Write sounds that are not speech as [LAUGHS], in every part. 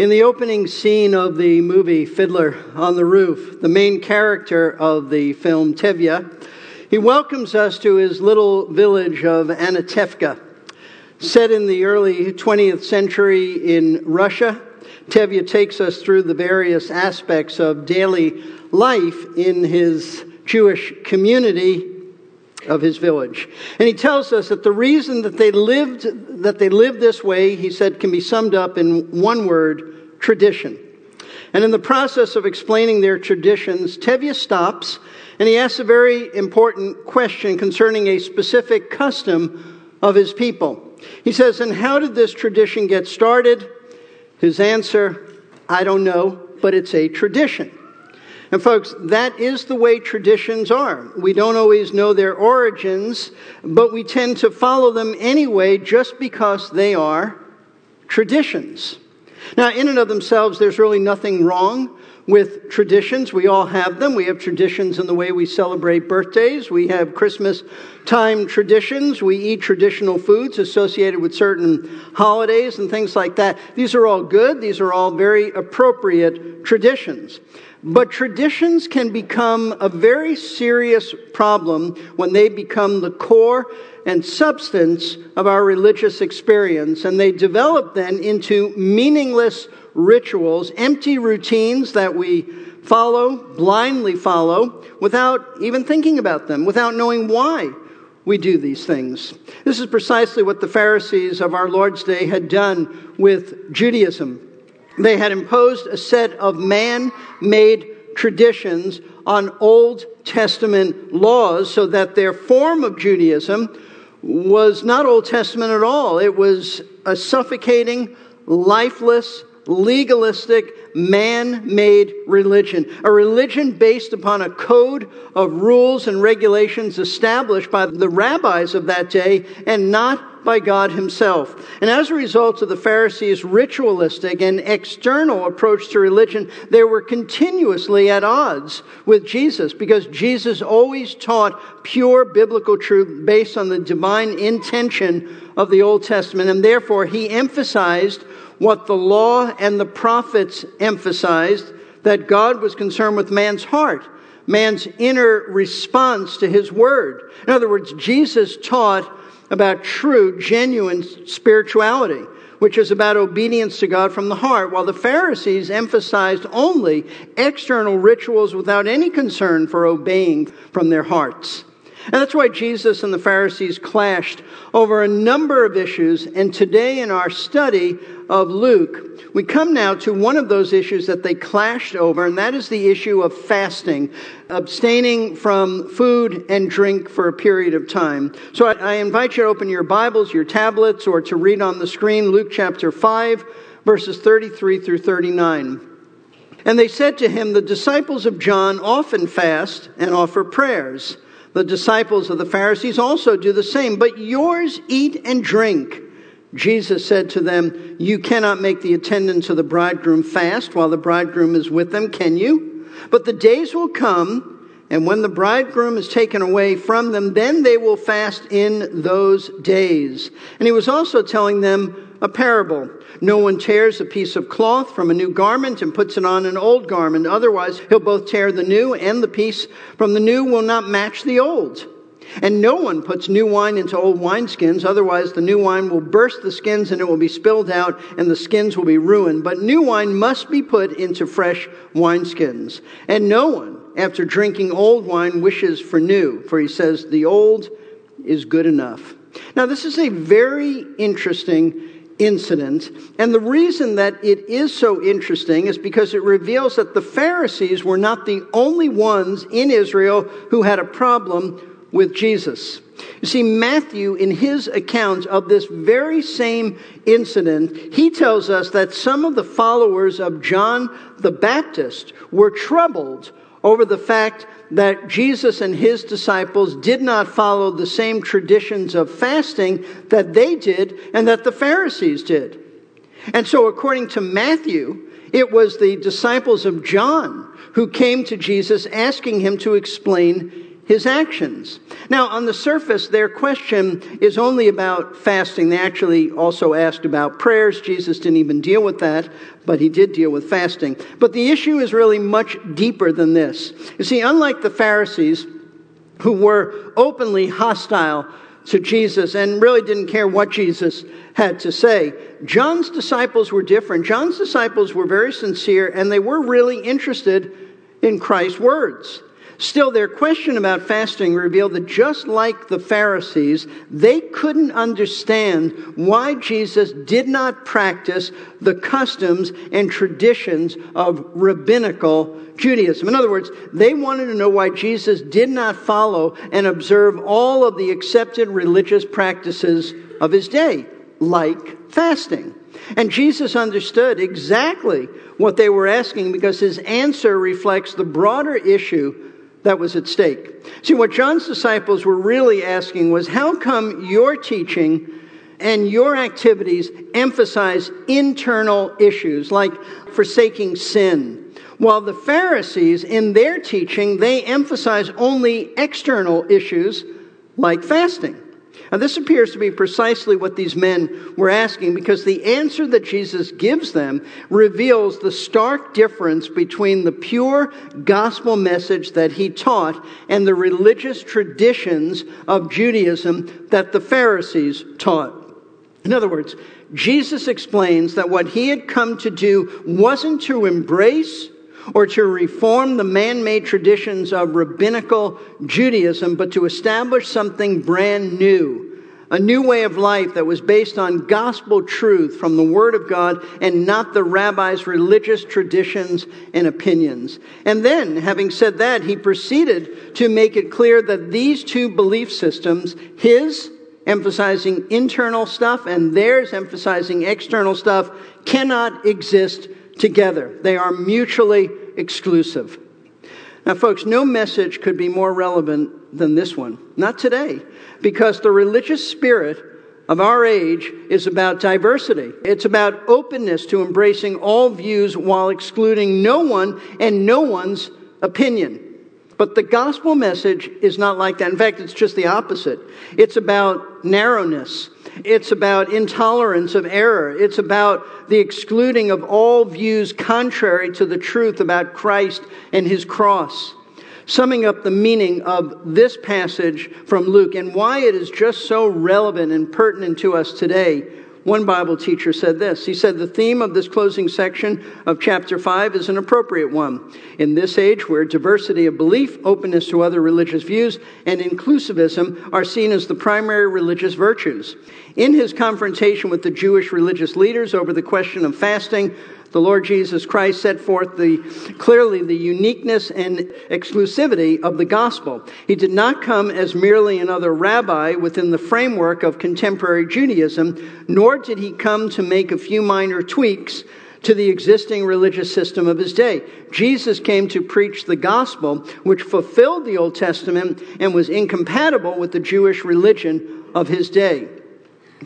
In the opening scene of the movie Fiddler on the Roof, the main character of the film, Tevye, he welcomes us to his little village of Anatevka. Set in the early 20th century in Russia, Tevye takes us through the various aspects of daily life in his Jewish community of his village. And he tells us that the reason that they lived that they lived this way, he said, can be summed up in one word, tradition. And in the process of explaining their traditions, Tevye stops and he asks a very important question concerning a specific custom of his people. He says, And how did this tradition get started? His answer, I don't know, but it's a tradition. And folks, that is the way traditions are. We don't always know their origins, but we tend to follow them anyway just because they are traditions. Now, in and of themselves, there's really nothing wrong with traditions. We all have them. We have traditions in the way we celebrate birthdays. We have Christmas time traditions. We eat traditional foods associated with certain holidays and things like that. These are all good. These are all very appropriate traditions. But traditions can become a very serious problem when they become the core and substance of our religious experience, and they develop then into meaningless rituals, empty routines that we follow, blindly follow, without even thinking about them, without knowing why we do these things. This is precisely what the Pharisees of our Lord's day had done with Judaism. They had imposed a set of man made traditions on Old Testament laws so that their form of Judaism was not Old Testament at all. It was a suffocating, lifeless, legalistic, man made religion. A religion based upon a code of rules and regulations established by the rabbis of that day and not by God Himself. And as a result of the Pharisees' ritualistic and external approach to religion, they were continuously at odds with Jesus because Jesus always taught pure biblical truth based on the divine intention of the Old Testament. And therefore, He emphasized what the law and the prophets emphasized that God was concerned with man's heart, man's inner response to his word. In other words, Jesus taught about true, genuine spirituality, which is about obedience to God from the heart, while the Pharisees emphasized only external rituals without any concern for obeying from their hearts. And that's why Jesus and the Pharisees clashed over a number of issues. And today, in our study of Luke, we come now to one of those issues that they clashed over, and that is the issue of fasting, abstaining from food and drink for a period of time. So I, invite you to open your Bibles, your tablets, or to read on the screen Luke chapter 5, verses 33 through 39. And they said to him, The disciples of John often fast and offer prayers. The disciples of the Pharisees also do the same, but yours eat and drink. Jesus said to them, You cannot make the attendants of the bridegroom fast while the bridegroom is with them, can you? But the days will come, and when the bridegroom is taken away from them, then they will fast in those days. And he was also telling them a parable. No one tears a piece of cloth from a new garment and puts it on an old garment. Otherwise, he'll both tear the new and the piece from the new will not match the old. And no one puts new wine into old wineskins, otherwise, the new wine will burst the skins and it will be spilled out, and the skins will be ruined. But new wine must be put into fresh wineskins. And no one, after drinking old wine, wishes for new, for he says, the old is good enough. Now, this is a very interesting incident. And the reason that it is so interesting is because it reveals that the Pharisees were not the only ones in Israel who had a problem with Jesus. You see, Matthew, in his account of this very same incident, he tells us that some of the followers of John the Baptist were troubled over the fact that Jesus and his disciples did not follow the same traditions of fasting that they did and that the Pharisees did. And so, according to Matthew, it was the disciples of John who came to Jesus asking him to explain his actions. Now, on the surface, their question is only about fasting. They actually also asked about prayers. Jesus didn't even deal with that, but he did deal with fasting. But the issue is really much deeper than this. You see, unlike the Pharisees, who were openly hostile to Jesus and really didn't care what Jesus had to say. John's disciples were different. John's disciples were very sincere and they were really interested in Christ's words. Still, their question about fasting revealed that just like the Pharisees, they couldn't understand why Jesus did not practice the customs and traditions of rabbinical Judaism. In other words, they wanted to know why Jesus did not follow and observe all of the accepted religious practices of his day, like fasting. And Jesus understood exactly what they were asking because his answer reflects the broader issue that was at stake. See, what John's disciples were really asking was how come your teaching and your activities emphasize internal issues like forsaking sin, while the Pharisees, in their teaching, they emphasize only external issues like fasting. Now, this appears to be precisely what these men were asking because the answer that Jesus gives them reveals the stark difference between the pure gospel message that he taught and the religious traditions of Judaism that the Pharisees taught. In other words, Jesus explains that what he had come to do wasn't to embrace or to reform the man made traditions of rabbinical Judaism, but to establish something brand new. A new way of life that was based on gospel truth from the Word of God and not the rabbi's religious traditions and opinions. And then, having said that, he proceeded to make it clear that these two belief systems, his emphasizing internal stuff and theirs emphasizing external stuff, cannot exist together. They are mutually exclusive. Now, folks, no message could be more relevant than this one. Not today, because the religious spirit of our age is about diversity. It's about openness to embracing all views while excluding no one and no one's opinion. But the gospel message is not like that. In fact, it's just the opposite. It's about narrowness. It's about intolerance of error. It's about the excluding of all views contrary to the truth about Christ and his cross. Summing up the meaning of this passage from Luke and why it is just so relevant and pertinent to us today one Bible teacher said this. He said, The theme of this closing section of chapter 5 is an appropriate one. In this age where diversity of belief, openness to other religious views, and inclusivism are seen as the primary religious virtues. In his confrontation with the Jewish religious leaders over the question of fasting, the Lord Jesus Christ set forth the, clearly the uniqueness and exclusivity of the gospel. He did not come as merely another rabbi within the framework of contemporary Judaism, nor did he come to make a few minor tweaks to the existing religious system of his day. Jesus came to preach the gospel, which fulfilled the Old Testament and was incompatible with the Jewish religion of his day.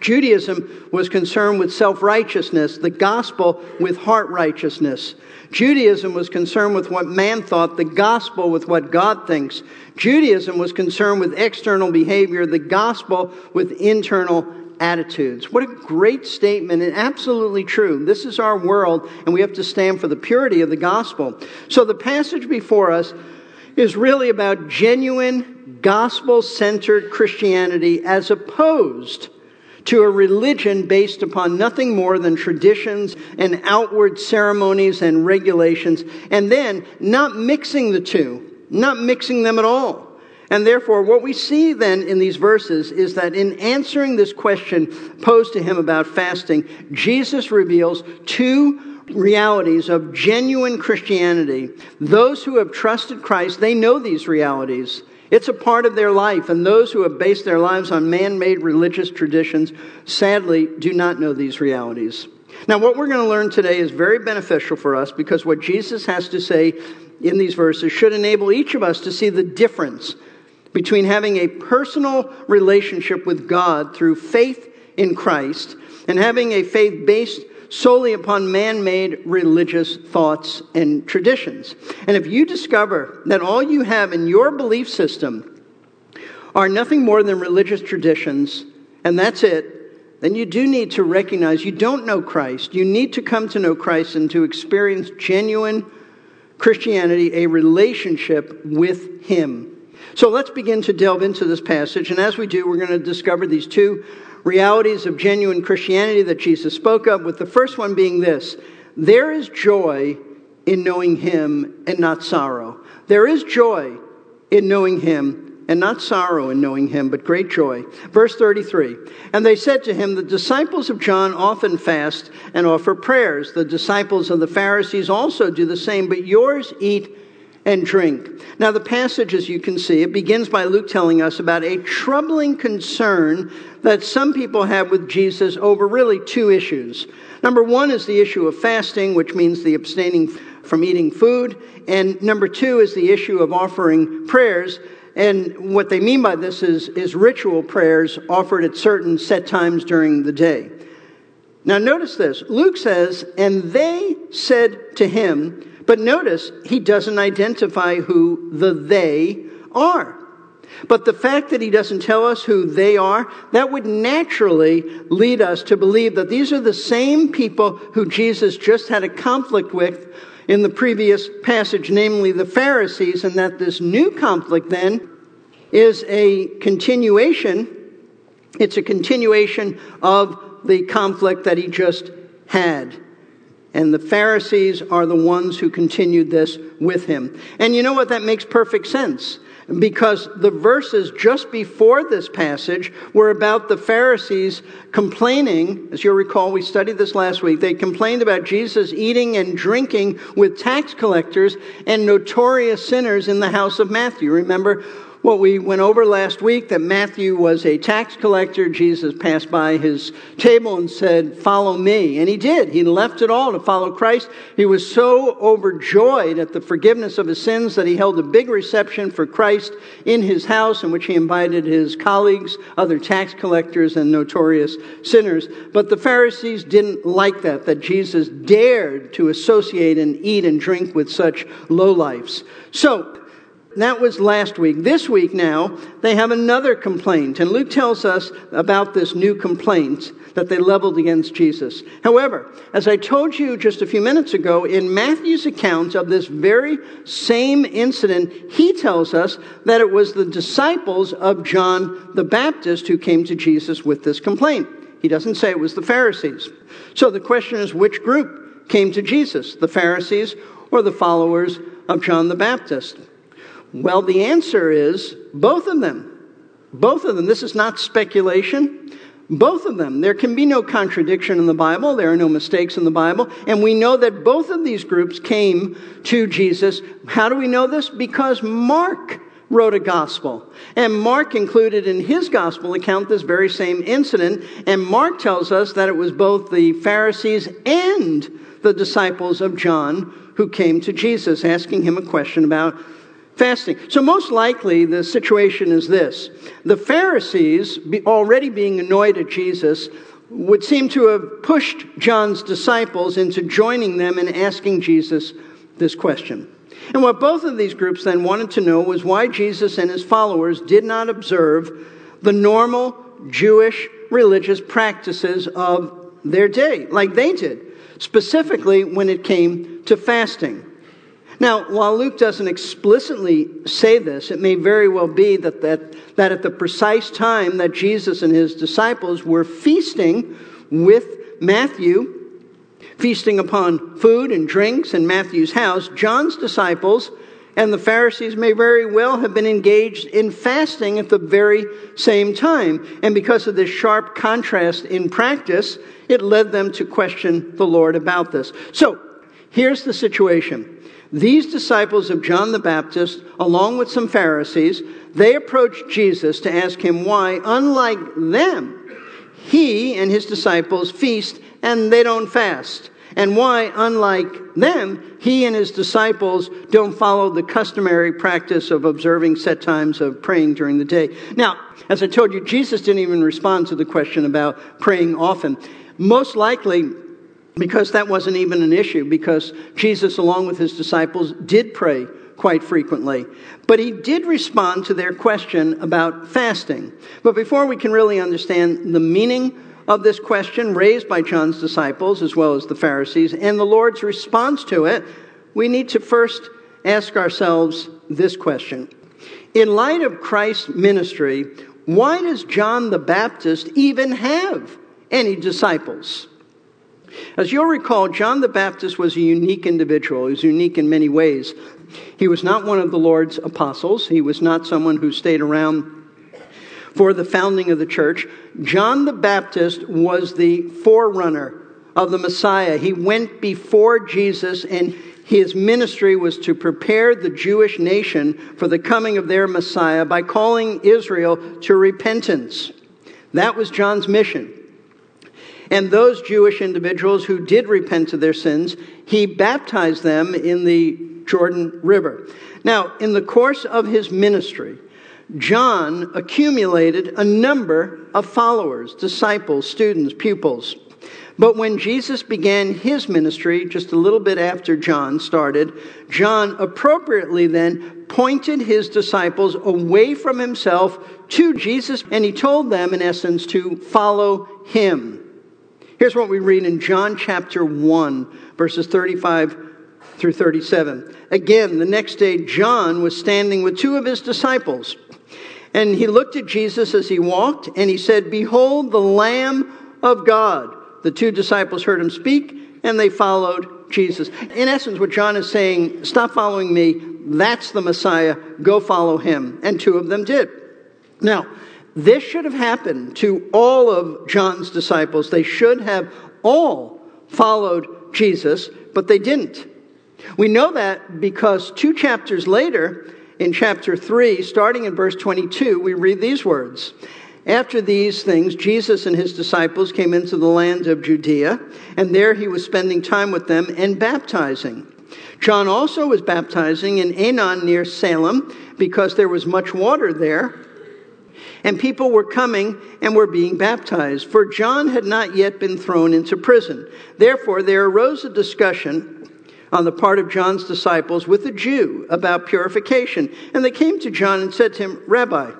Judaism was concerned with self righteousness, the gospel with heart righteousness. Judaism was concerned with what man thought, the gospel with what God thinks. Judaism was concerned with external behavior, the gospel with internal attitudes. What a great statement and absolutely true. This is our world, and we have to stand for the purity of the gospel. So the passage before us is really about genuine gospel centered Christianity as opposed to a religion based upon nothing more than traditions and outward ceremonies and regulations, and then not mixing the two, not mixing them at all. And therefore, what we see then in these verses is that in answering this question posed to him about fasting, Jesus reveals two realities of genuine Christianity. Those who have trusted Christ, they know these realities. It's a part of their life, and those who have based their lives on man made religious traditions sadly do not know these realities. Now, what we're going to learn today is very beneficial for us because what Jesus has to say in these verses should enable each of us to see the difference between having a personal relationship with God through faith in Christ and having a faith based solely upon man made religious thoughts and traditions. And if you discover that all you have in your belief system are nothing more than religious traditions, and that's it, then you do need to recognize you don't know Christ. You need to come to know Christ and to experience genuine Christianity, a relationship with Him. So let's begin to delve into this passage. And as we do, we're going to discover these two realities of genuine Christianity that Jesus spoke of, with the first one being this there is joy in knowing Him and not sorrow. There is joy in knowing Him and not sorrow in knowing him, but great joy. Verse 33 And they said to him, The disciples of John often fast and offer prayers. The disciples of the Pharisees also do the same, but yours eat and drink. Now, the passage, as you can see, it begins by Luke telling us about a troubling concern that some people have with Jesus over really two issues. Number one is the issue of fasting, which means the abstaining from eating food. And number two is the issue of offering prayers, and what they mean by this is, is ritual prayers offered at certain set times during the day. Now, notice this. Luke says, and they said to him, but notice he doesn't identify who the they are. But the fact that he doesn't tell us who they are, that would naturally lead us to believe that these are the same people who Jesus just had a conflict with in the previous passage, namely the Pharisees, and that this new conflict then is a continuation. It's a continuation of the conflict that he just had. And the Pharisees are the ones who continued this with him. And you know what? That makes perfect sense because the verses just before this passage were about the Pharisees complaining. As you'll recall, we studied this last week. They complained about Jesus eating and drinking with tax collectors and notorious sinners in the house of Matthew. Remember what we went over last week that Matthew was a tax collector. Jesus passed by his table and said, Follow me. And he did. He left it all to follow Christ. He was so overjoyed at the forgiveness of his sins that he held a big reception for Christ in his house in which he invited his colleagues, other tax collectors, and notorious sinners. But the Pharisees didn't like that, that Jesus dared to associate and eat and drink with such lowlifes. So, that was last week. This week now, they have another complaint. And Luke tells us about this new complaint that they leveled against Jesus. However, as I told you just a few minutes ago, in Matthew's account of this very same incident, he tells us that it was the disciples of John the Baptist who came to Jesus with this complaint. He doesn't say it was the Pharisees. So the question is which group came to Jesus, the Pharisees or the followers of John the Baptist? Well, the answer is both of them. Both of them. This is not speculation. Both of them. There can be no contradiction in the Bible. There are no mistakes in the Bible. And we know that both of these groups came to Jesus. How do we know this? Because Mark wrote a gospel. And Mark included in his gospel account this very same incident. And Mark tells us that it was both the Pharisees and the disciples of John who came to Jesus asking him a question about fasting. So, most likely, the situation is this the Pharisees, already being annoyed at Jesus, would seem to have pushed John's disciples into joining them in asking Jesus this question. And what both of these groups then wanted to know was why Jesus and his followers did not observe the normal Jewish religious practices of their day, like they did, specifically when it came to fasting. Now, while Luke doesn't explicitly say this, it may very well be that, that, that at the precise time that Jesus and his disciples were feasting with Matthew, feasting upon food and drinks in Matthew's house, John's disciples and the Pharisees may very well have been engaged in fasting at the very same time. And because of this sharp contrast in practice, it led them to question the Lord about this. So, here's the situation. These disciples of John the Baptist, along with some Pharisees, they approached Jesus to ask him why, unlike them, he and his disciples feast and they don't fast. And why, unlike them, he and his disciples don't follow the customary practice of observing set times of praying during the day. Now, as I told you, Jesus didn't even respond to the question about praying often. Most likely, because that wasn't even an issue, because Jesus, along with his disciples, did pray quite frequently. But he did respond to their question about fasting. But before we can really understand the meaning of this question raised by John's disciples as well as the Pharisees and the Lord's response to it, we need to first ask ourselves this question. In light of Christ's ministry, why does John the Baptist even have any disciples? As you'll recall, John the Baptist was a unique individual. He was unique in many ways. He was not one of the Lord's apostles, he was not someone who stayed around for the founding of the church. John the Baptist was the forerunner of the Messiah. He went before Jesus and his ministry was to prepare the Jewish nation for the coming of their Messiah by calling Israel to repentance. That was John's mission. And those Jewish individuals who did repent of their sins, he baptized them in the Jordan River. Now, in the course of his ministry, John accumulated a number of followers, disciples, students, pupils. But when Jesus began his ministry, just a little bit after John started, John appropriately then pointed his disciples away from himself to Jesus, and he told them, in essence, to follow him. Here's what we read in John chapter 1, verses 35 through 37. Again, the next day, John was standing with two of his disciples. And he looked at Jesus as he walked, and he said, Behold, the Lamb of God. The two disciples heard him speak, and they followed Jesus. In essence, what John is saying, stop following me. That's the Messiah. Go follow him. And two of them did. Now, this should have happened to all of John's disciples. They should have all followed Jesus, but they didn't. We know that because two chapters later, in chapter 3, starting in verse 22, we read these words after these things, Jesus and his disciples came into the land of Judea, and there he was spending time with them and baptizing. John also was baptizing in Aenon near Salem because there was much water there. And people were coming and were being baptized, for John had not yet been thrown into prison. Therefore, there arose a discussion on the part of John's disciples with a Jew about purification. And they came to John and said to him, Rabbi,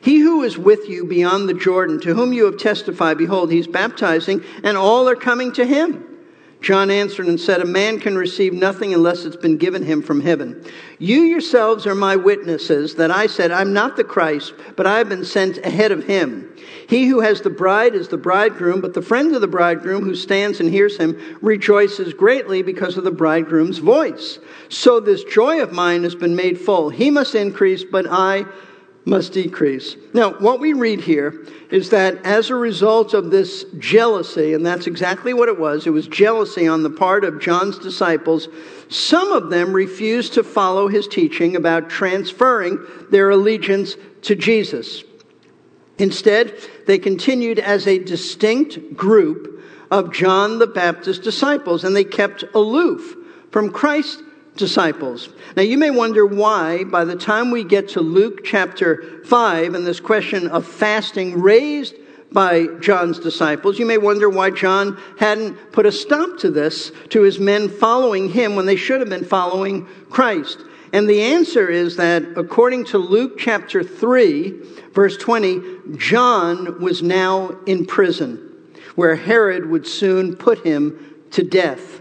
he who is with you beyond the Jordan, to whom you have testified, behold, he's baptizing, and all are coming to him. John answered and said, A man can receive nothing unless it's been given him from heaven. You yourselves are my witnesses that I said, I'm not the Christ, but I have been sent ahead of him. He who has the bride is the bridegroom, but the friend of the bridegroom who stands and hears him rejoices greatly because of the bridegroom's voice. So this joy of mine has been made full. He must increase, but I must decrease. Now, what we read here is that as a result of this jealousy, and that's exactly what it was, it was jealousy on the part of John's disciples, some of them refused to follow his teaching about transferring their allegiance to Jesus. Instead, they continued as a distinct group of John the Baptist disciples, and they kept aloof from Christ disciples. Now, you may wonder why, by the time we get to Luke chapter 5 and this question of fasting raised by John's disciples, you may wonder why John hadn't put a stop to this, to his men following him when they should have been following Christ. And the answer is that according to Luke chapter 3, verse 20, John was now in prison, where Herod would soon put him to death.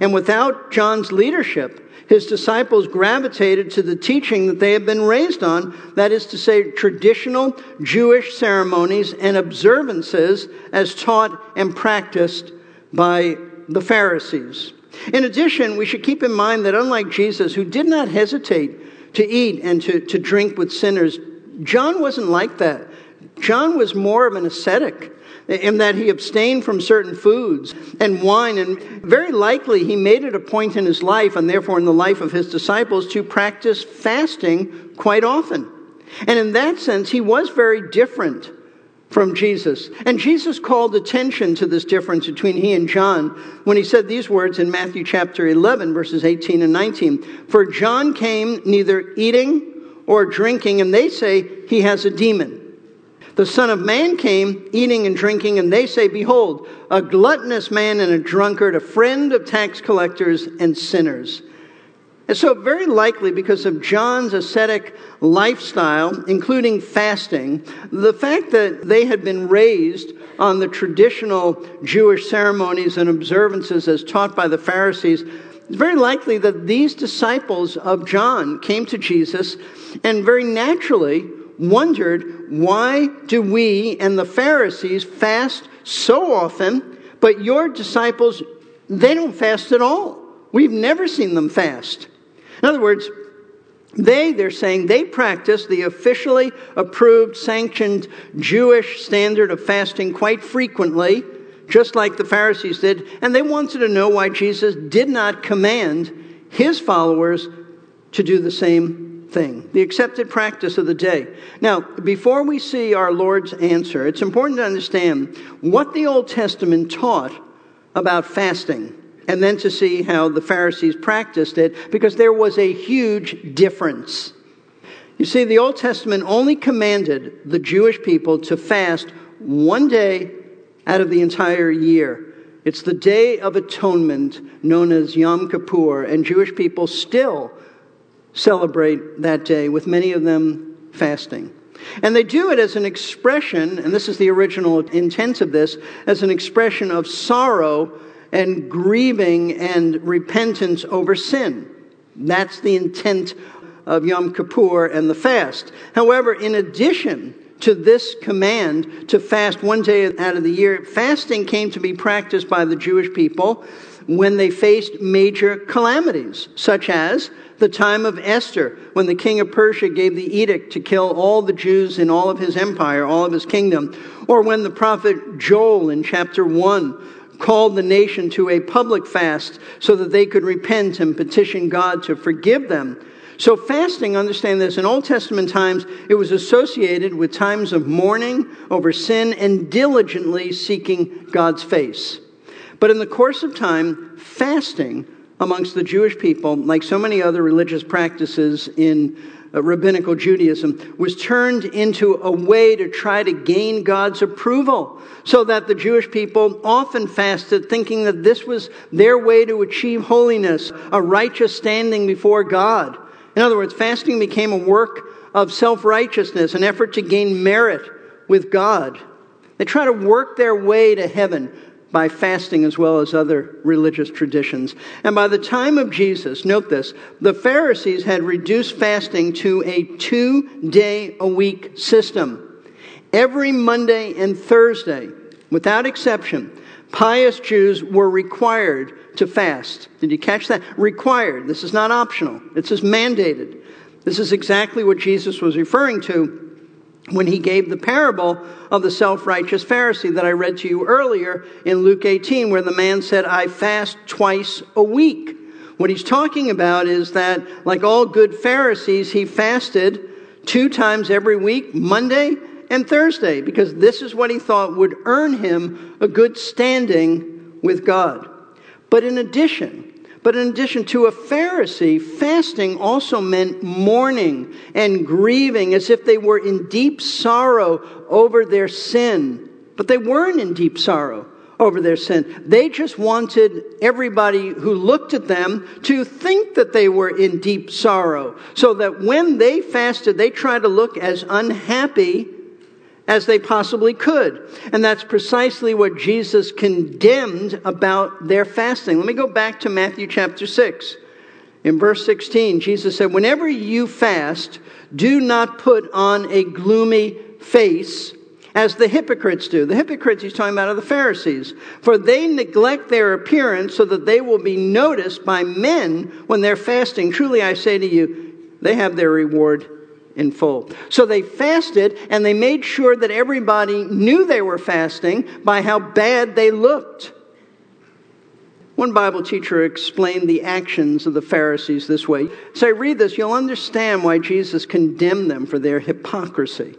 And without John's leadership, his disciples gravitated to the teaching that they had been raised on, that is to say, traditional Jewish ceremonies and observances as taught and practiced by the Pharisees. In addition, we should keep in mind that unlike Jesus, who did not hesitate to eat and to, to drink with sinners, John wasn't like that. John was more of an ascetic in that he abstained from certain foods and wine. And very likely he made it a point in his life, and therefore in the life of his disciples, to practice fasting quite often. And in that sense, he was very different from Jesus. And Jesus called attention to this difference between he and John when he said these words in Matthew chapter 11, verses 18 and 19. For John came neither eating or drinking, and they say he has a demon. The Son of Man came eating and drinking, and they say, Behold, a gluttonous man and a drunkard, a friend of tax collectors and sinners. And so, very likely, because of John's ascetic lifestyle, including fasting, the fact that they had been raised on the traditional Jewish ceremonies and observances as taught by the Pharisees, it's very likely that these disciples of John came to Jesus and very naturally wondered why do we and the Pharisees fast so often, but your disciples, they don't fast at all. We've never seen them fast. In other words, they, they're saying, they practice the officially approved, sanctioned Jewish standard of fasting quite frequently, just like the Pharisees did, and they wanted to know why Jesus did not command his followers to do the same thing, the accepted practice of the day. Now, before we see our Lord's answer, it's important to understand what the Old Testament taught about fasting and then to see how the Pharisees practiced it, because there was a huge difference. You see, the Old Testament only commanded the Jewish people to fast one day out of the entire year. It's the Day of Atonement, known as Yom Kippur, and Jewish people still celebrate that day, with many of them fasting. And they do it as an expression, and this is the original intent of this, as an expression of sorrow and grieving and repentance over sin. That's the intent of Yom Kippur and the fast. However, in addition to this command to fast one day out of the year, fasting came to be practiced by the Jewish people when they faced major calamities, such as the time of Esther, when the king of Persia gave the edict to kill all the Jews in all of his empire, all of his kingdom, or when the prophet Joel in chapter 1 called the nation to a public fast so that they could repent and petition God to forgive them. So, fasting, understand this, in Old Testament times, it was associated with times of mourning over sin and diligently seeking God's face. But in the course of time, fasting amongst the Jewish people, like so many other religious practices in uh, rabbinical Judaism, was turned into a way to try to gain God's approval. So that the Jewish people often fasted thinking that this was their way to achieve holiness, a righteous standing before God. In other words, fasting became a work of self righteousness, an effort to gain merit with God. They try to work their way to heaven by fasting as well as other religious traditions. And by the time of Jesus, note this, the Pharisees had reduced fasting to a two day a week system. Every Monday and Thursday, without exception, pious Jews were required to fast. Did you catch that? Required. This is not optional, this is mandated. This is exactly what Jesus was referring to when he gave the parable of the self righteous Pharisee that I read to you earlier in Luke 18, where the man said, I fast twice a week. What he's talking about is that, like all good Pharisees, he fasted two times every week, Monday and Thursday, because this is what he thought would earn him a good standing with God. But in addition, but in addition to a Pharisee, fasting also meant mourning and grieving as if they were in deep sorrow over their sin. But they weren't in deep sorrow over their sin. They just wanted everybody who looked at them to think that they were in deep sorrow. So that when they fasted, they tried to look as unhappy as they possibly could. And that's precisely what Jesus condemned about their fasting. Let me go back to Matthew chapter 6. In verse 16, Jesus said, Whenever you fast, do not put on a gloomy face as the hypocrites do. The hypocrites he's talking about are the Pharisees. For they neglect their appearance so that they will be noticed by men when they're fasting. Truly I say to you, they have their reward in full. So they fasted and they made sure that everybody knew they were fasting by how bad they looked. One Bible teacher explained the actions of the Pharisees this way. So I read this, you'll understand why Jesus condemned them for their hypocrisy.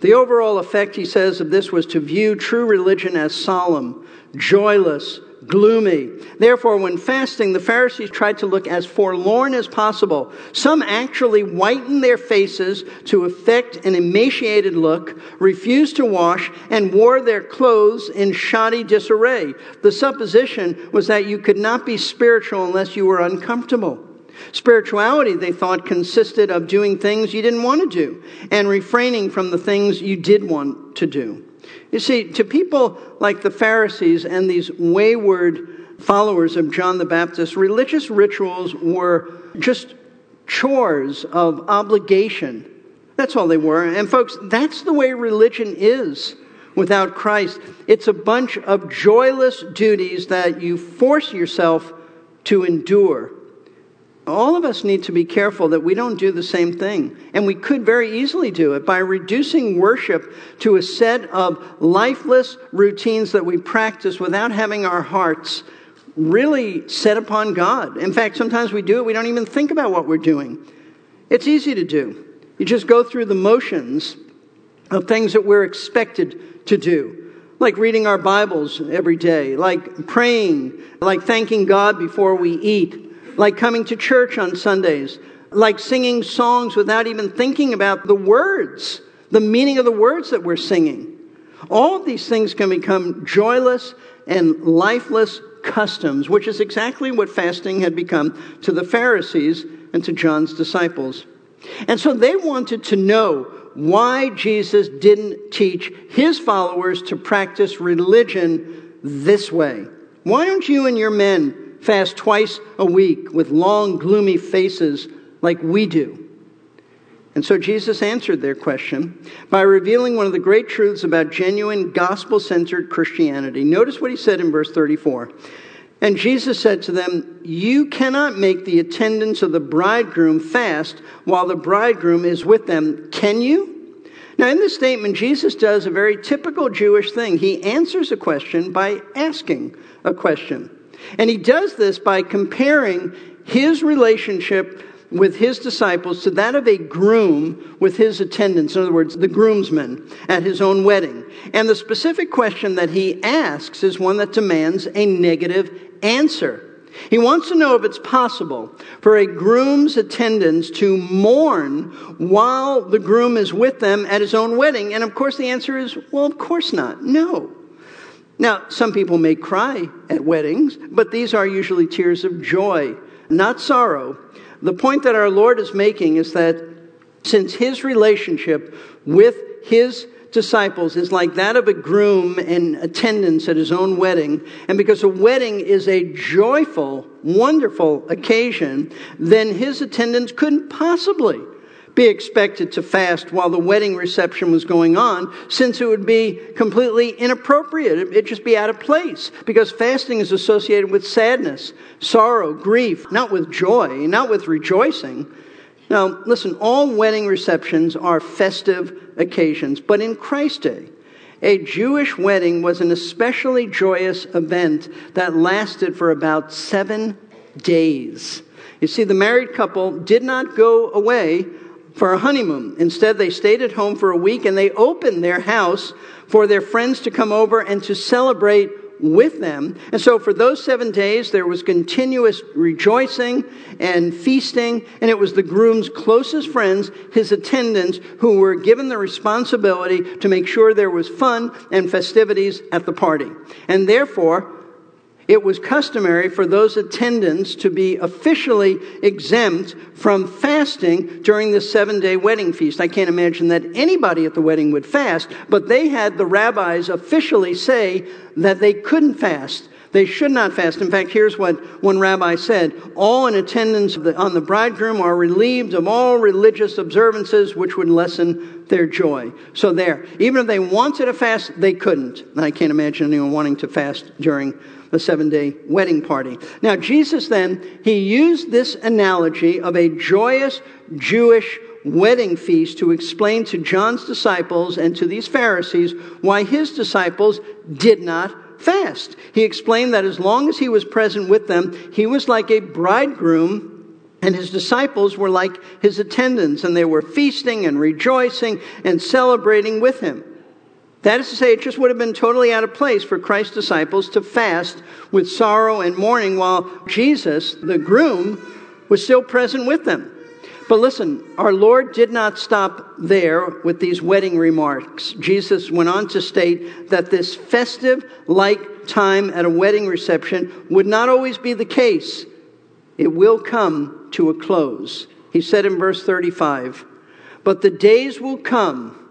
The overall effect, he says, of this was to view true religion as solemn, joyless, gloomy. Therefore, when fasting, the Pharisees tried to look as forlorn as possible. Some actually whitened their faces to effect an emaciated look, refused to wash, and wore their clothes in shoddy disarray. The supposition was that you could not be spiritual unless you were uncomfortable. Spirituality, they thought, consisted of doing things you didn't want to do and refraining from the things you did want to do. You see, to people like the Pharisees and these wayward followers of John the Baptist, religious rituals were just chores of obligation. That's all they were. And folks, that's the way religion is without Christ. It's a bunch of joyless duties that you force yourself to endure. All of us need to be careful that we don't do the same thing. And we could very easily do it by reducing worship to a set of lifeless routines that we practice without having our hearts really set upon God. In fact, sometimes we do it, we don't even think about what we're doing. It's easy to do. You just go through the motions of things that we're expected to do, like reading our Bibles every day, like praying, like thanking God before we eat like coming to church on Sundays, like singing songs without even thinking about the words, the meaning of the words that we're singing. All of these things can become joyless and lifeless customs, which is exactly what fasting had become to the Pharisees and to John's disciples. And so they wanted to know why Jesus didn't teach his followers to practice religion this way. Why don't you and your men fast twice a week with long, gloomy faces like we do? And so Jesus answered their question by revealing one of the great truths about genuine gospel centered Christianity. Notice what he said in verse 34. And Jesus said to them, You cannot make the attendants of the bridegroom fast while the bridegroom is with them, can you? Now, in this statement, Jesus does a very typical Jewish thing. He answers a question by asking a question. And he does this by comparing his relationship with his disciples to that of a groom with his attendants, in other words, the groomsmen at his own wedding. And the specific question that he asks is one that demands a negative answer. He wants to know if it's possible for a groom's attendants to mourn while the groom is with them at his own wedding. And of course, the answer is, well, of course not. No. Now, some people may cry at weddings, but these are usually tears of joy, not sorrow. The point that our Lord is making is that since his relationship with his disciples is like that of a groom in attendance at his own wedding, and because a wedding is a joyful, wonderful occasion, then his attendants couldn't possibly be expected to fast while the wedding reception was going on, since it would be completely inappropriate. It'd just be out of place, because fasting is associated with sadness, sorrow, grief, not with joy, not with rejoicing. Now, listen, all wedding receptions are festive occasions, but in Christ's day, a Jewish wedding was an especially joyous event that lasted for about seven days. You see, the married couple did not go away for a honeymoon. Instead, they stayed at home for a week and they opened their house for their friends to come over and to celebrate with them. And so for those seven days, there was continuous rejoicing and feasting, and it was the groom's closest friends, his attendants, who were given the responsibility to make sure there was fun and festivities at the party. And therefore, it was customary for those attendants to be officially exempt from fasting during the seven day wedding feast. I can't imagine that anybody at the wedding would fast, but they had the rabbis officially say that they couldn't fast. They should not fast. In fact, here's what one rabbi said All in attendance on the bridegroom are relieved of all religious observances which would lessen their joy. So, there. Even if they wanted to fast, they couldn't. I can't imagine anyone wanting to fast during the seven day wedding party. Now, Jesus then, he used this analogy of a joyous Jewish wedding feast to explain to John's disciples and to these Pharisees why his disciples did not fast. He explained that as long as he was present with them, he was like a bridegroom and his disciples were like his attendants, and they were feasting and rejoicing and celebrating with him. That is to say, it just would have been totally out of place for Christ's disciples to fast with sorrow and mourning while Jesus, the groom, was still present with them. But listen, our Lord did not stop there with these wedding remarks. Jesus went on to state that this festive like time at a wedding reception would not always be the case. it will come to a close. He said in verse 35, But the days will come,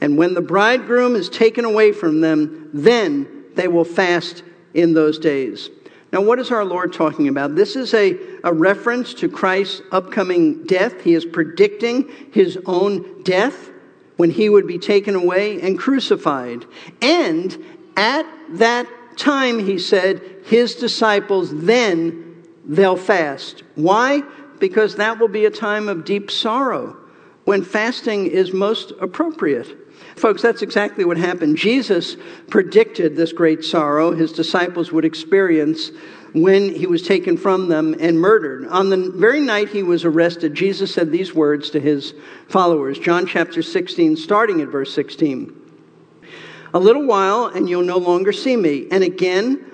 and when the bridegroom is taken away from them, then they will fast in those days. Now, what is our Lord talking about? This is a, a reference to Christ's upcoming death. He is predicting his own death when he would be taken away and crucified. And at that time, he said, his disciples then they'll fast. Why? Because that will be a time of deep sorrow when fasting is most appropriate. Folks, that's exactly what happened. Jesus predicted this great sorrow his disciples would experience when he was taken from them and murdered. On the very night he was arrested, Jesus said these words to his followers. John chapter 16, starting at verse 16. A little while, and you'll no longer see me. And again,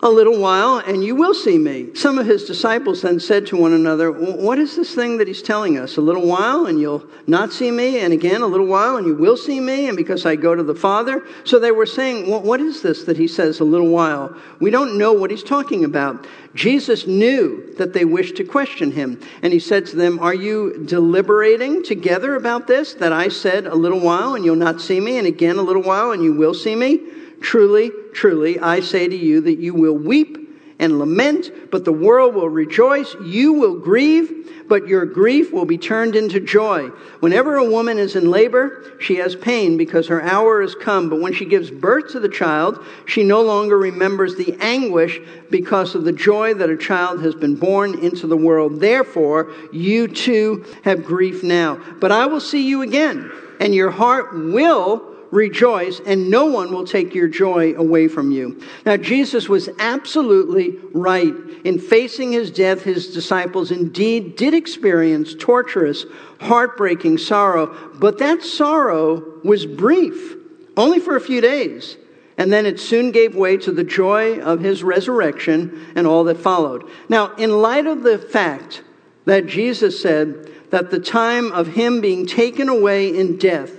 a little while and you will see me. Some of his disciples then said to one another, What is this thing that he's telling us? A little while and you'll not see me, and again a little while and you will see me, and because I go to the Father. So they were saying, What is this that he says, a little while? We don't know what he's talking about. Jesus knew that they wished to question him, and he said to them, Are you deliberating together about this? That I said, A little while and you'll not see me, and again a little while and you will see me? Truly, truly, I say to you that you will weep and lament, but the world will rejoice. You will grieve, but your grief will be turned into joy. Whenever a woman is in labor, she has pain because her hour has come. But when she gives birth to the child, she no longer remembers the anguish because of the joy that a child has been born into the world. Therefore, you too have grief now. But I will see you again, and your heart will rejoice, and no one will take your joy away from you. Now, Jesus was absolutely right. In facing his death, his disciples indeed did experience torturous, heartbreaking sorrow, but that sorrow was brief, only for a few days. And then it soon gave way to the joy of his resurrection and all that followed. Now, in light of the fact that Jesus said that the time of him being taken away in death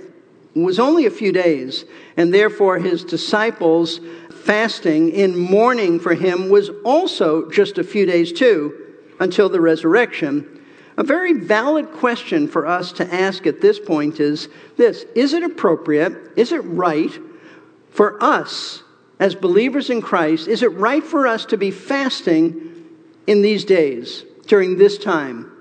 was only a few days, and therefore his disciples fasting in mourning for him was also just a few days too, until the resurrection. A very valid question for us to ask at this point is this Is it appropriate, is it right for us as believers in Christ, is it right for us to be fasting in these days, during this time?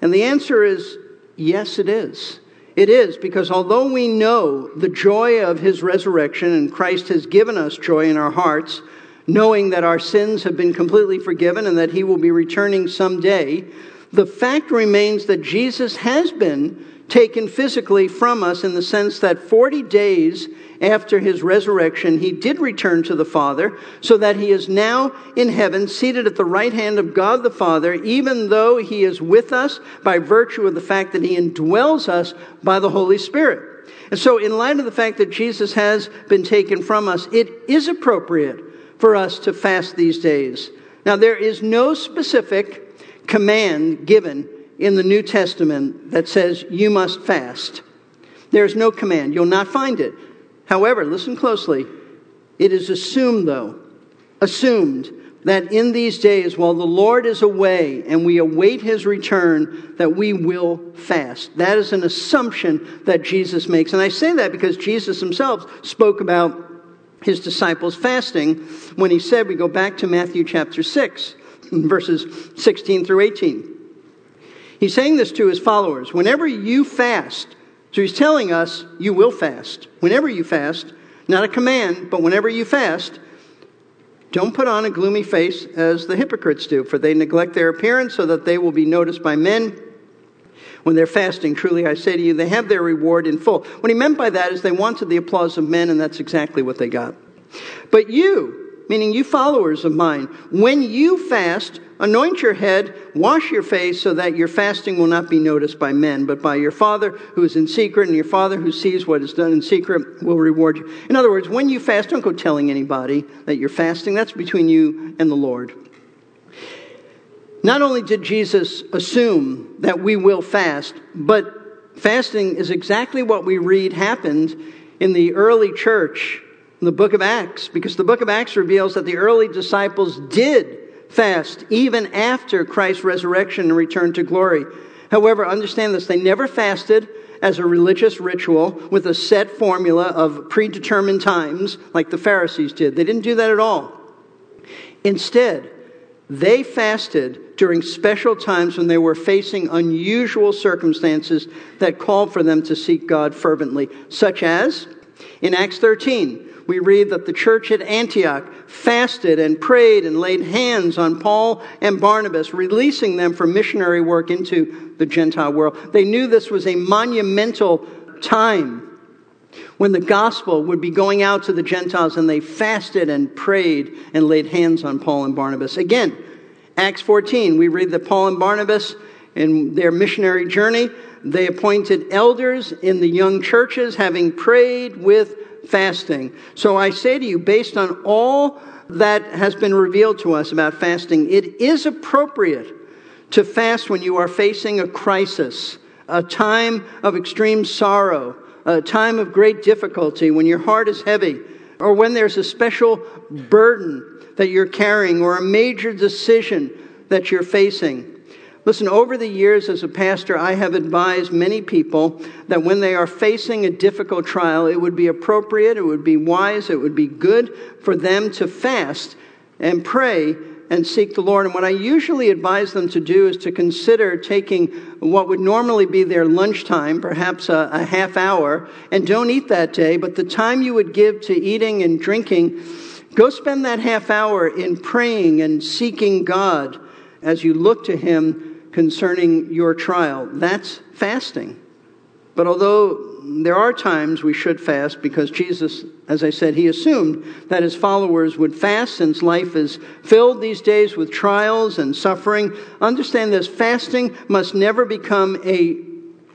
And the answer is yes, it is. It is because although we know the joy of his resurrection and Christ has given us joy in our hearts, knowing that our sins have been completely forgiven and that he will be returning someday, the fact remains that Jesus has been taken physically from us in the sense that 40 days after his resurrection, he did return to the Father, so that he is now in heaven, seated at the right hand of God the Father, even though he is with us by virtue of the fact that he indwells us by the Holy Spirit. And so, in light of the fact that Jesus has been taken from us, it is appropriate for us to fast these days. Now, there is no specific command given in the New Testament that says you must fast. There's no command. You'll not find it. However, listen closely. It is assumed, though, assumed that in these days, while the Lord is away and we await his return, that we will fast. That is an assumption that Jesus makes. And I say that because Jesus himself spoke about his disciples fasting when he said, we go back to Matthew chapter 6, verses 16 through 18. He's saying this to his followers whenever you fast, so he's telling us you will fast. Whenever you fast, not a command, but whenever you fast, don't put on a gloomy face as the hypocrites do, for they neglect their appearance so that they will be noticed by men. When they're fasting, truly I say to you, they have their reward in full. What he meant by that is they wanted the applause of men, and that's exactly what they got. But you, meaning you followers of mine, when you fast, anoint your head, wash your face, so that your fasting will not be noticed by men, but by your Father who is in secret, and your Father who sees what is done in secret will reward you. In other words, when you fast, don't go telling anybody that you're fasting. That's between you and the Lord. Not only did Jesus assume that we will fast, but fasting is exactly what we read happened in the early church in the book of Acts, because the book of Acts reveals that the early disciples did fast even after Christ's resurrection and return to glory. However, understand this they never fasted as a religious ritual with a set formula of predetermined times like the Pharisees did. They didn't do that at all. Instead, they fasted during special times when they were facing unusual circumstances that called for them to seek God fervently, such as in Acts 13, we read that the church at Antioch fasted and prayed and laid hands on Paul and Barnabas, releasing them for missionary work into the Gentile world. They knew this was a monumental time when the gospel would be going out to the Gentiles, and they fasted and prayed and laid hands on Paul and Barnabas. Again, Acts 14, we read that Paul and Barnabas, in their missionary journey, they appointed elders in the young churches, having prayed with fasting. So I say to you, based on all that has been revealed to us about fasting, it is appropriate to fast when you are facing a crisis, a time of extreme sorrow, a time of great difficulty, when your heart is heavy, or when there's a special burden that you're carrying, or a major decision that you're facing. Listen, over the years as a pastor, I have advised many people that when they are facing a difficult trial, it would be appropriate, it would be wise, it would be good for them to fast and pray and seek the Lord. And what I usually advise them to do is to consider taking what would normally be their lunchtime, perhaps a, a half hour, and don't eat that day, but the time you would give to eating and drinking, go spend that half hour in praying and seeking God as you look to Him concerning your trial. That's fasting. But although there are times we should fast because Jesus, as I said, he assumed that his followers would fast since life is filled these days with trials and suffering. Understand this fasting must never become a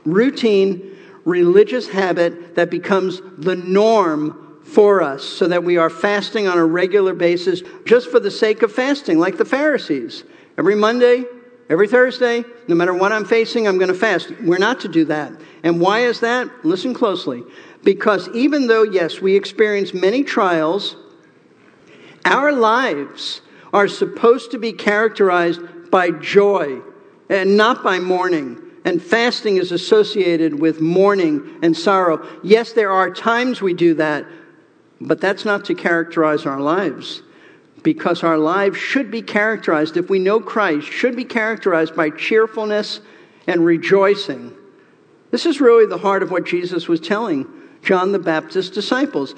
routine religious habit that becomes the norm for us so that we are fasting on a regular basis just for the sake of fasting, like the Pharisees. Every Monday, Every Thursday, no matter what I'm facing, I'm going to fast. We're not to do that. And why is that? Listen closely. Because even though, yes, we experience many trials, our lives are supposed to be characterized by joy and not by mourning. And fasting is associated with mourning and sorrow. Yes, there are times we do that, but that's not to characterize our lives because our lives should be characterized, if we know Christ, should be characterized by cheerfulness and rejoicing. This is really the heart of what Jesus was telling John the Baptist's disciples.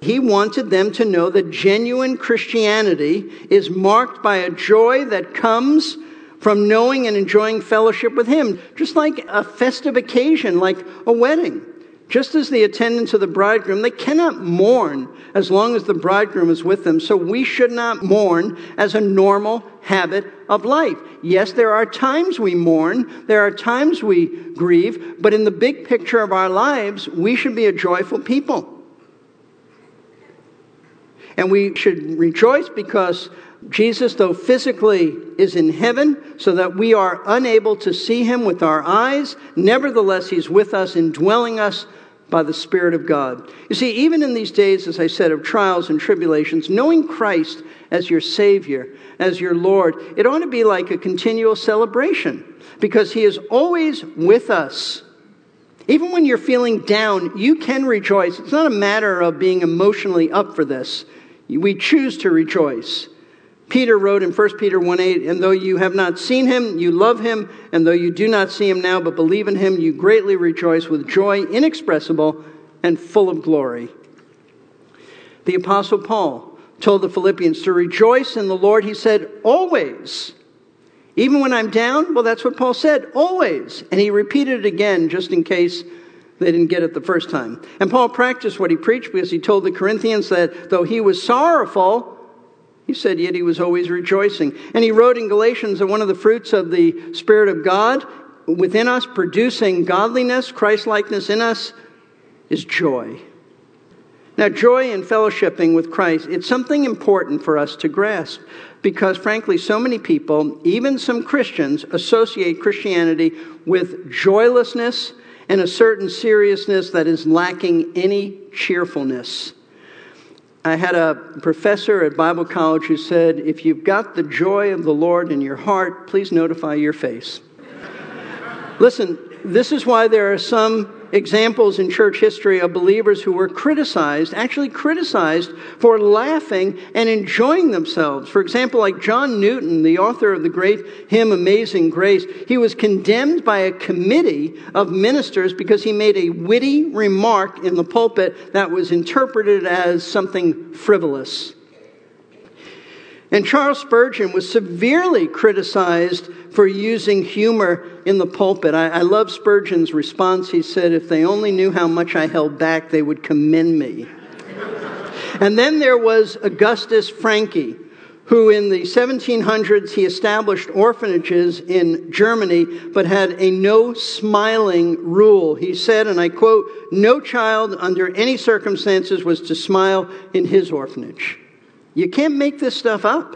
He wanted them to know that genuine Christianity is marked by a joy that comes from knowing and enjoying fellowship with Him, just like a festive occasion, like a wedding. Just as the attendants of the bridegroom, they cannot mourn as long as the bridegroom is with them. So we should not mourn as a normal habit of life. Yes, there are times we mourn, there are times we grieve, but in the big picture of our lives, we should be a joyful people. And we should rejoice because Jesus, though physically is in heaven, so that we are unable to see him with our eyes, nevertheless, he's with us, indwelling us by the Spirit of God. You see, even in these days, as I said, of trials and tribulations, knowing Christ as your Savior, as your Lord, it ought to be like a continual celebration because He is always with us. Even when you're feeling down, you can rejoice. It's not a matter of being emotionally up for this. We choose to rejoice. Peter wrote in 1 Peter 1 8, and though you have not seen him, you love him, and though you do not see him now, but believe in him, you greatly rejoice with joy inexpressible and full of glory. The Apostle Paul told the Philippians to rejoice in the Lord, he said, always. Even when I'm down, well, that's what Paul said, always. And he repeated it again just in case they didn't get it the first time. And Paul practiced what he preached because he told the Corinthians that though he was sorrowful, he said, yet he was always rejoicing. And he wrote in Galatians that one of the fruits of the Spirit of God within us, producing godliness, Christlikeness in us, is joy. Now, joy in fellowshipping with Christ, it's something important for us to grasp because, frankly, so many people, even some Christians, associate Christianity with joylessness and a certain seriousness that is lacking any cheerfulness. I had a professor at Bible college who said, If you've got the joy of the Lord in your heart, please notify your face. [LAUGHS] Listen, this is why there are some examples in church history of believers who were criticized, actually criticized for laughing and enjoying themselves. For example, like John Newton, the author of the great hymn Amazing Grace, he was condemned by a committee of ministers because he made a witty remark in the pulpit that was interpreted as something frivolous. And Charles Spurgeon was severely criticized for using humor in the pulpit. I, I, love Spurgeon's response. He said, If they only knew how much I held back, they would commend me. [LAUGHS] and then there was Augustus Francke, who in the 1700s he established orphanages in Germany, but had a no smiling rule. He said, and I quote, No child under any circumstances was to smile in his orphanage. You can't make this stuff up.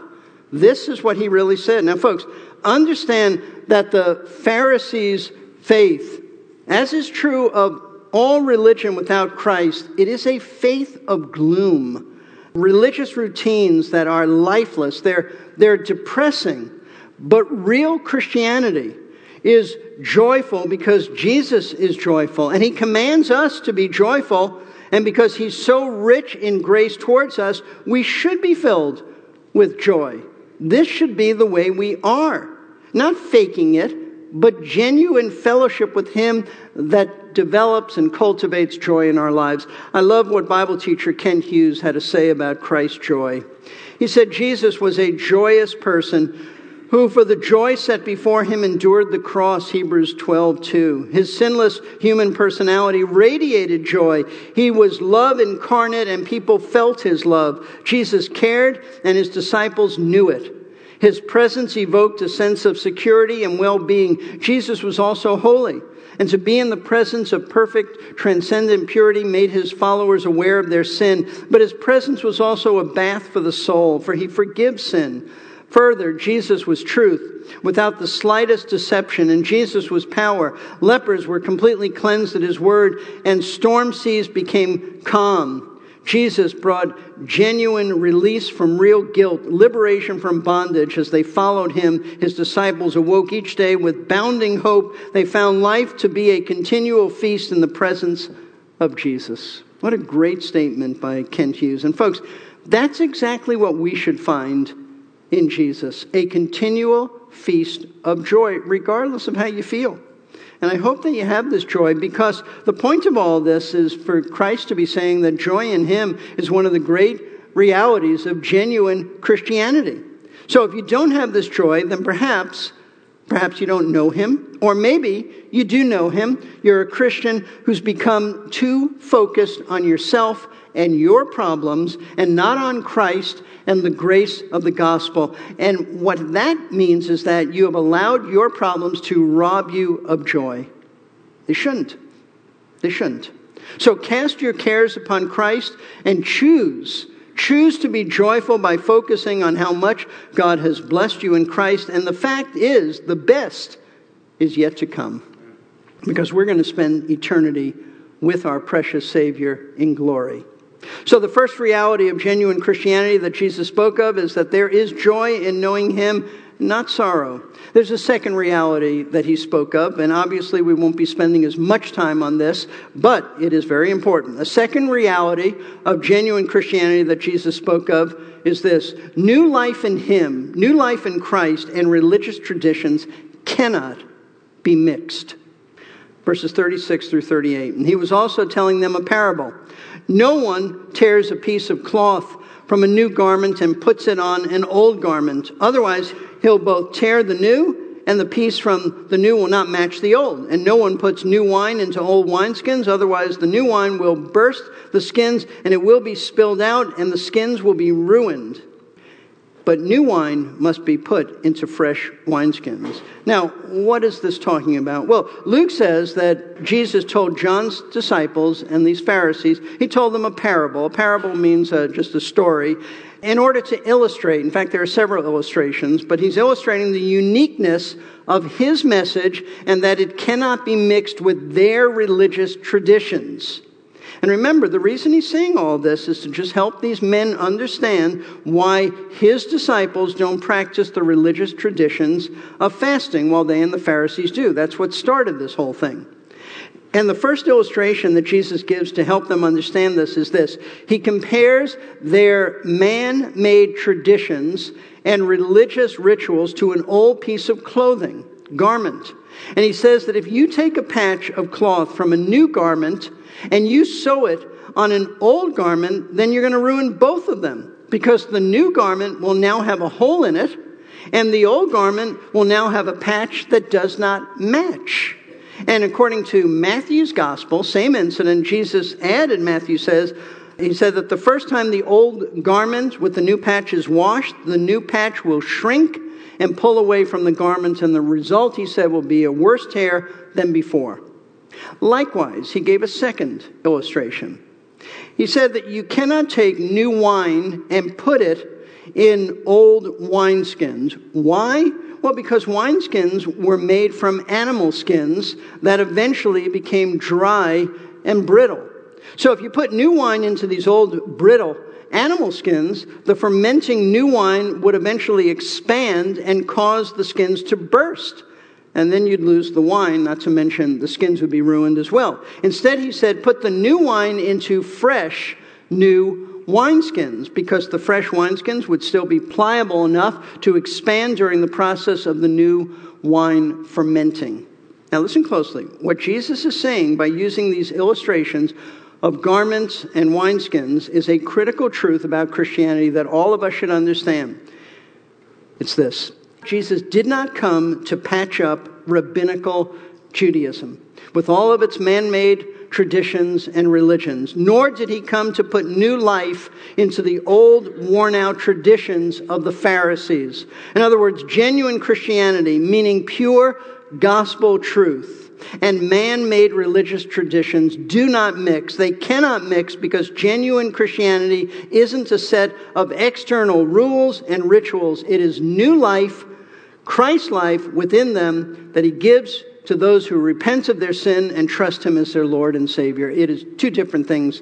This is what he really said. Now, folks, understand that the Pharisees' faith, as is true of all religion without Christ, it is a faith of gloom. Religious routines that are lifeless, they're, they're depressing. But real Christianity is joyful because Jesus is joyful, and he commands us to be joyful and because He's so rich in grace towards us, we should be filled with joy. This should be the way we are. Not faking it, but genuine fellowship with Him that develops and cultivates joy in our lives. I love what Bible teacher Kent Hughes had to say about Christ's joy. He said Jesus was a joyous person who for the joy set before him endured the cross hebrews 12 2 his sinless human personality radiated joy. He was love incarnate and people felt his love. Jesus cared and his disciples knew it. His presence evoked a sense of security and well-being. Jesus was also holy and to be in the presence of perfect, transcendent purity made his followers aware of their sin. But his presence was also a bath for the soul, for he forgives sin Further, Jesus was truth without the slightest deception, and Jesus was power. Lepers were completely cleansed at his word, and storm seas became calm. Jesus brought genuine release from real guilt, liberation from bondage. As they followed him, his disciples awoke each day with bounding hope. They found life to be a continual feast in the presence of Jesus. What a great statement by Kent Hughes. And folks, that's exactly what we should find in Jesus, a continual feast of joy, regardless of how you feel. And I hope that you have this joy because the point of all this is for Christ to be saying that joy in Him is one of the great realities of genuine Christianity. So if you don't have this joy, then perhaps, perhaps you don't know Him, or maybe you do know Him. You're a Christian who's become too focused on yourself and your problems and not on Christ and the grace of the gospel. And what that means is that you have allowed your problems to rob you of joy. They shouldn't. They shouldn't. So cast your cares upon Christ and choose. Choose to be joyful by focusing on how much God has blessed you in Christ. And the fact is, the best is yet to come. Because we're going to spend eternity with our precious Savior in glory. So, the first reality of genuine Christianity that Jesus spoke of is that there is joy in knowing Him, not sorrow. There's a second reality that He spoke of, and obviously we won't be spending as much time on this, but it is very important. The second reality of genuine Christianity that Jesus spoke of is this new life in Him, new life in Christ, and religious traditions cannot be mixed. Verses 36 through 38. And he was also telling them a parable. No one tears a piece of cloth from a new garment and puts it on an old garment. Otherwise, he'll both tear the new and the piece from the new will not match the old. And no one puts new wine into old wineskins, otherwise, the new wine will burst the skins and it will be spilled out and the skins will be ruined but new wine must be put into fresh wineskins. Now, what is this talking about? Well, Luke says that Jesus told John's disciples and these Pharisees, he told them a parable. A parable means uh, just a story in order to illustrate. In fact, there are several illustrations, but he's illustrating the uniqueness of his message and that it cannot be mixed with their religious traditions. And remember, the reason he's saying all this is to just help these men understand why his disciples don't practice the religious traditions of fasting while they and the Pharisees do. That's what started this whole thing. And the first illustration that Jesus gives to help them understand this is this He compares their man made traditions and religious rituals to an old piece of clothing, garment. And he says that if you take a patch of cloth from a new garment and you sew it on an old garment, then you're going to ruin both of them because the new garment will now have a hole in it and the old garment will now have a patch that does not match. And according to Matthew's gospel, same incident, Jesus added, Matthew says, he said that the first time the old garment with the new patch is washed, the new patch will shrink and pull away from the garments, and the result, he said, will be a worse tear than before. Likewise, he gave a second illustration. He said that you cannot take new wine and put it in old wineskins. Why? Well, because wineskins were made from animal skins that eventually became dry and brittle. So if you put new wine into these old brittle animal skins, the fermenting new wine would eventually expand and cause the skins to burst. And then you'd lose the wine, not to mention the skins would be ruined as well. Instead, he said, put the new wine into fresh, new wineskins, because the fresh wineskins would still be pliable enough to expand during the process of the new wine fermenting. Now, listen closely. What Jesus is saying by using these illustrations of garments and wineskins is a critical truth about Christianity that all of us should understand. It's this Jesus did not come to patch up rabbinical Judaism with all of its man made traditions and religions, nor did he come to put new life into the old, worn out traditions of the Pharisees. In other words, genuine Christianity, meaning pure gospel truth and man made religious traditions do not mix. They cannot mix because genuine Christianity isn't a set of external rules and rituals. It is new life, Christ life within them that He gives to those who repent of their sin and trust Him as their Lord and Savior. It is two different things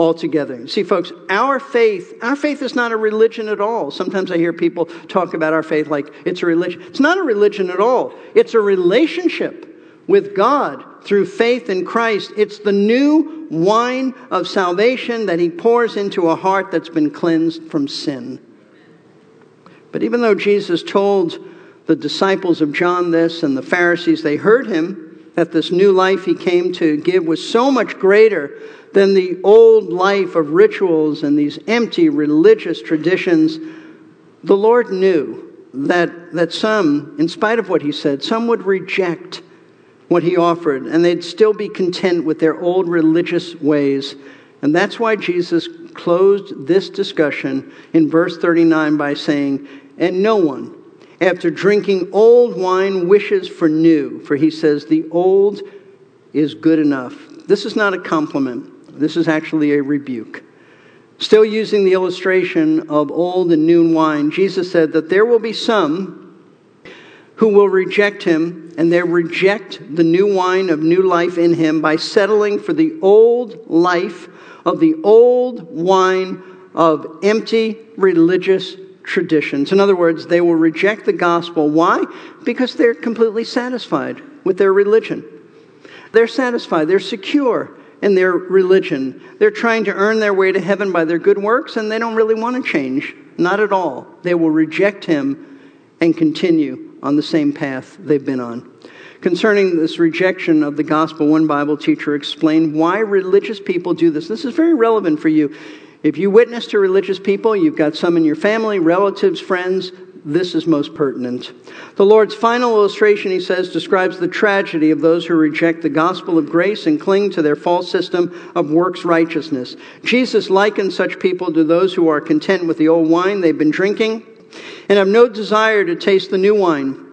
altogether. See, folks, our faith, our faith is not a religion at all. Sometimes I hear people talk about our faith like it's a religion. It's not a religion at all. It's a relationship with God through faith in Christ. It's the new wine of salvation that He pours into a heart that's been cleansed from sin. But even though Jesus told the disciples of John this and the Pharisees, they heard him that this new life he came to give was so much greater than the old life of rituals and these empty religious traditions. The Lord knew that, that some, in spite of what he said, some would reject what he offered, and they'd still be content with their old religious ways. And that's why Jesus closed this discussion in verse 39 by saying, And no one, after drinking old wine, wishes for new, for he says, The old is good enough. This is not a compliment, this is actually a rebuke. Still using the illustration of old and new wine, Jesus said that there will be some who will reject him, and they reject the new wine of new life in him by settling for the old life of the old wine of empty religious traditions. In other words, they will reject the gospel. Why? Because they're completely satisfied with their religion. They're satisfied, they're secure in their religion. They're trying to earn their way to heaven by their good works, and they don't really want to change. Not at all. They will reject him and continue on the same path they've been on. Concerning this rejection of the gospel, one Bible teacher explained why religious people do this. This is very relevant for you. If you witness to religious people, you've got some in your family, relatives, friends, this is most pertinent. The Lord's final illustration, he says, describes the tragedy of those who reject the gospel of grace and cling to their false system of works righteousness. Jesus likens such people to those who are content with the old wine they've been drinking and have no desire to taste the new wine.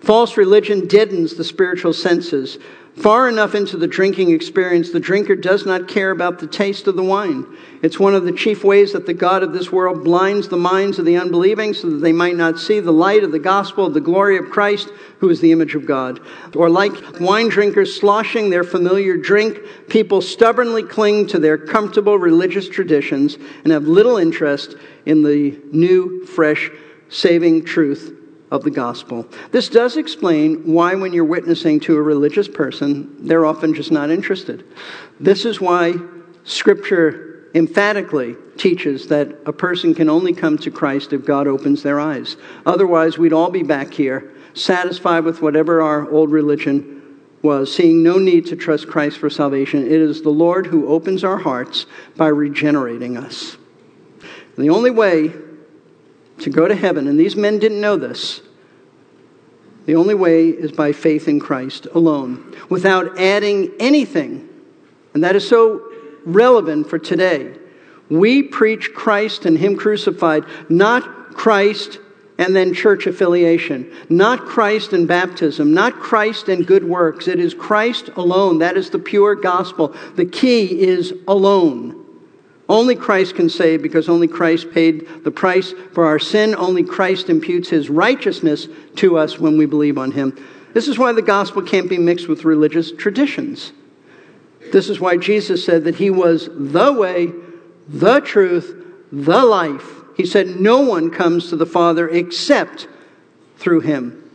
False religion deadens the spiritual senses. Far enough into the drinking experience, the drinker does not care about the taste of the wine. It's one of the chief ways that the God of this world blinds the minds of the unbelieving so that they might not see the light of the gospel of the glory of Christ, who is the image of God. Or like wine drinkers sloshing their familiar drink, people stubbornly cling to their comfortable religious traditions and have little interest in the new, fresh, saving truth of the gospel. This does explain why, when you're witnessing to a religious person, they're often just not interested. This is why Scripture emphatically teaches that a person can only come to Christ if God opens their eyes. Otherwise, we'd all be back here, satisfied with whatever our old religion was, seeing no need to trust Christ for salvation. It is the Lord who opens our hearts by regenerating us. And the only way to go to heaven, and these men didn't know this, the only way is by faith in Christ alone, without adding anything. And that is so relevant for today. We preach Christ and Him crucified, not Christ and then church affiliation, not Christ and baptism, not Christ and good works. It is Christ alone. That is the pure gospel. The key is alone. Only Christ can save because only Christ paid the price for our sin. Only Christ imputes his righteousness to us when we believe on him. This is why the gospel can't be mixed with religious traditions. This is why Jesus said that he was the way, the truth, the life. He said, No one comes to the Father except through him.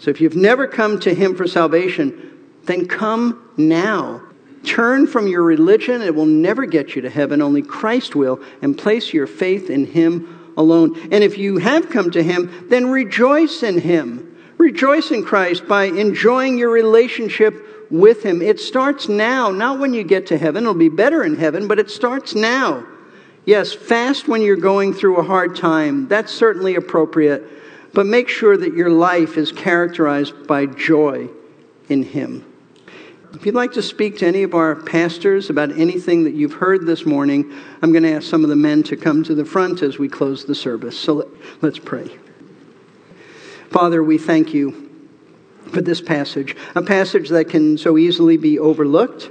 So if you've never come to him for salvation, then come now. Turn from your religion. It will never get you to heaven. Only Christ will. And place your faith in Him alone. And if you have come to Him, then rejoice in Him. Rejoice in Christ by enjoying your relationship with Him. It starts now, not when you get to heaven. It'll be better in heaven, but it starts now. Yes, fast when you're going through a hard time. That's certainly appropriate. But make sure that your life is characterized by joy in Him. If you'd like to speak to any of our pastors about anything that you've heard this morning, I'm going to ask some of the men to come to the front as we close the service. So let, us pray. Father, we thank you for this passage, a passage that can so easily be overlooked,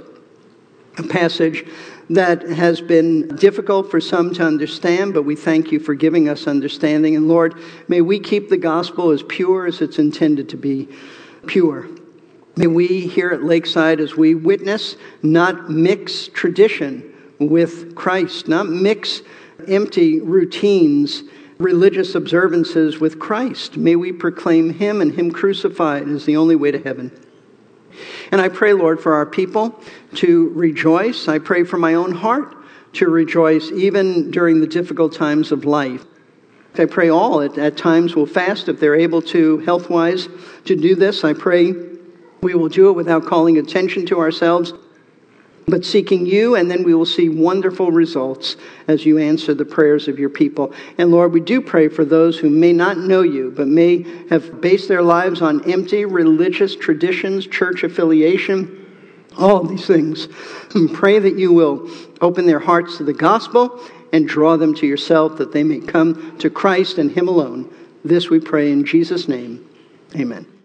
a passage that has been difficult for some to understand, but we thank you for giving us understanding. And Lord, may we keep the gospel as pure as it's intended to be pure. May we here at Lakeside, as we witness, not mix tradition with Christ, not mix empty routines, religious observances with Christ. May we proclaim Him and Him crucified as the only way to heaven. And I pray, Lord, for our people to rejoice. I pray for my own heart to rejoice even during the difficult times of life. I pray all at, at times will fast if they're able to, health wise, to do this. I pray we will do it without calling attention to ourselves, but seeking you, and then we will see wonderful results as you answer the prayers of your people. And Lord, we do pray for those who may not know you, but may have based their lives on empty religious traditions, church affiliation, all these things. And pray that you will open their hearts to the gospel and draw them to yourself that they may come to Christ and Him alone. This we pray in Jesus' name. Amen.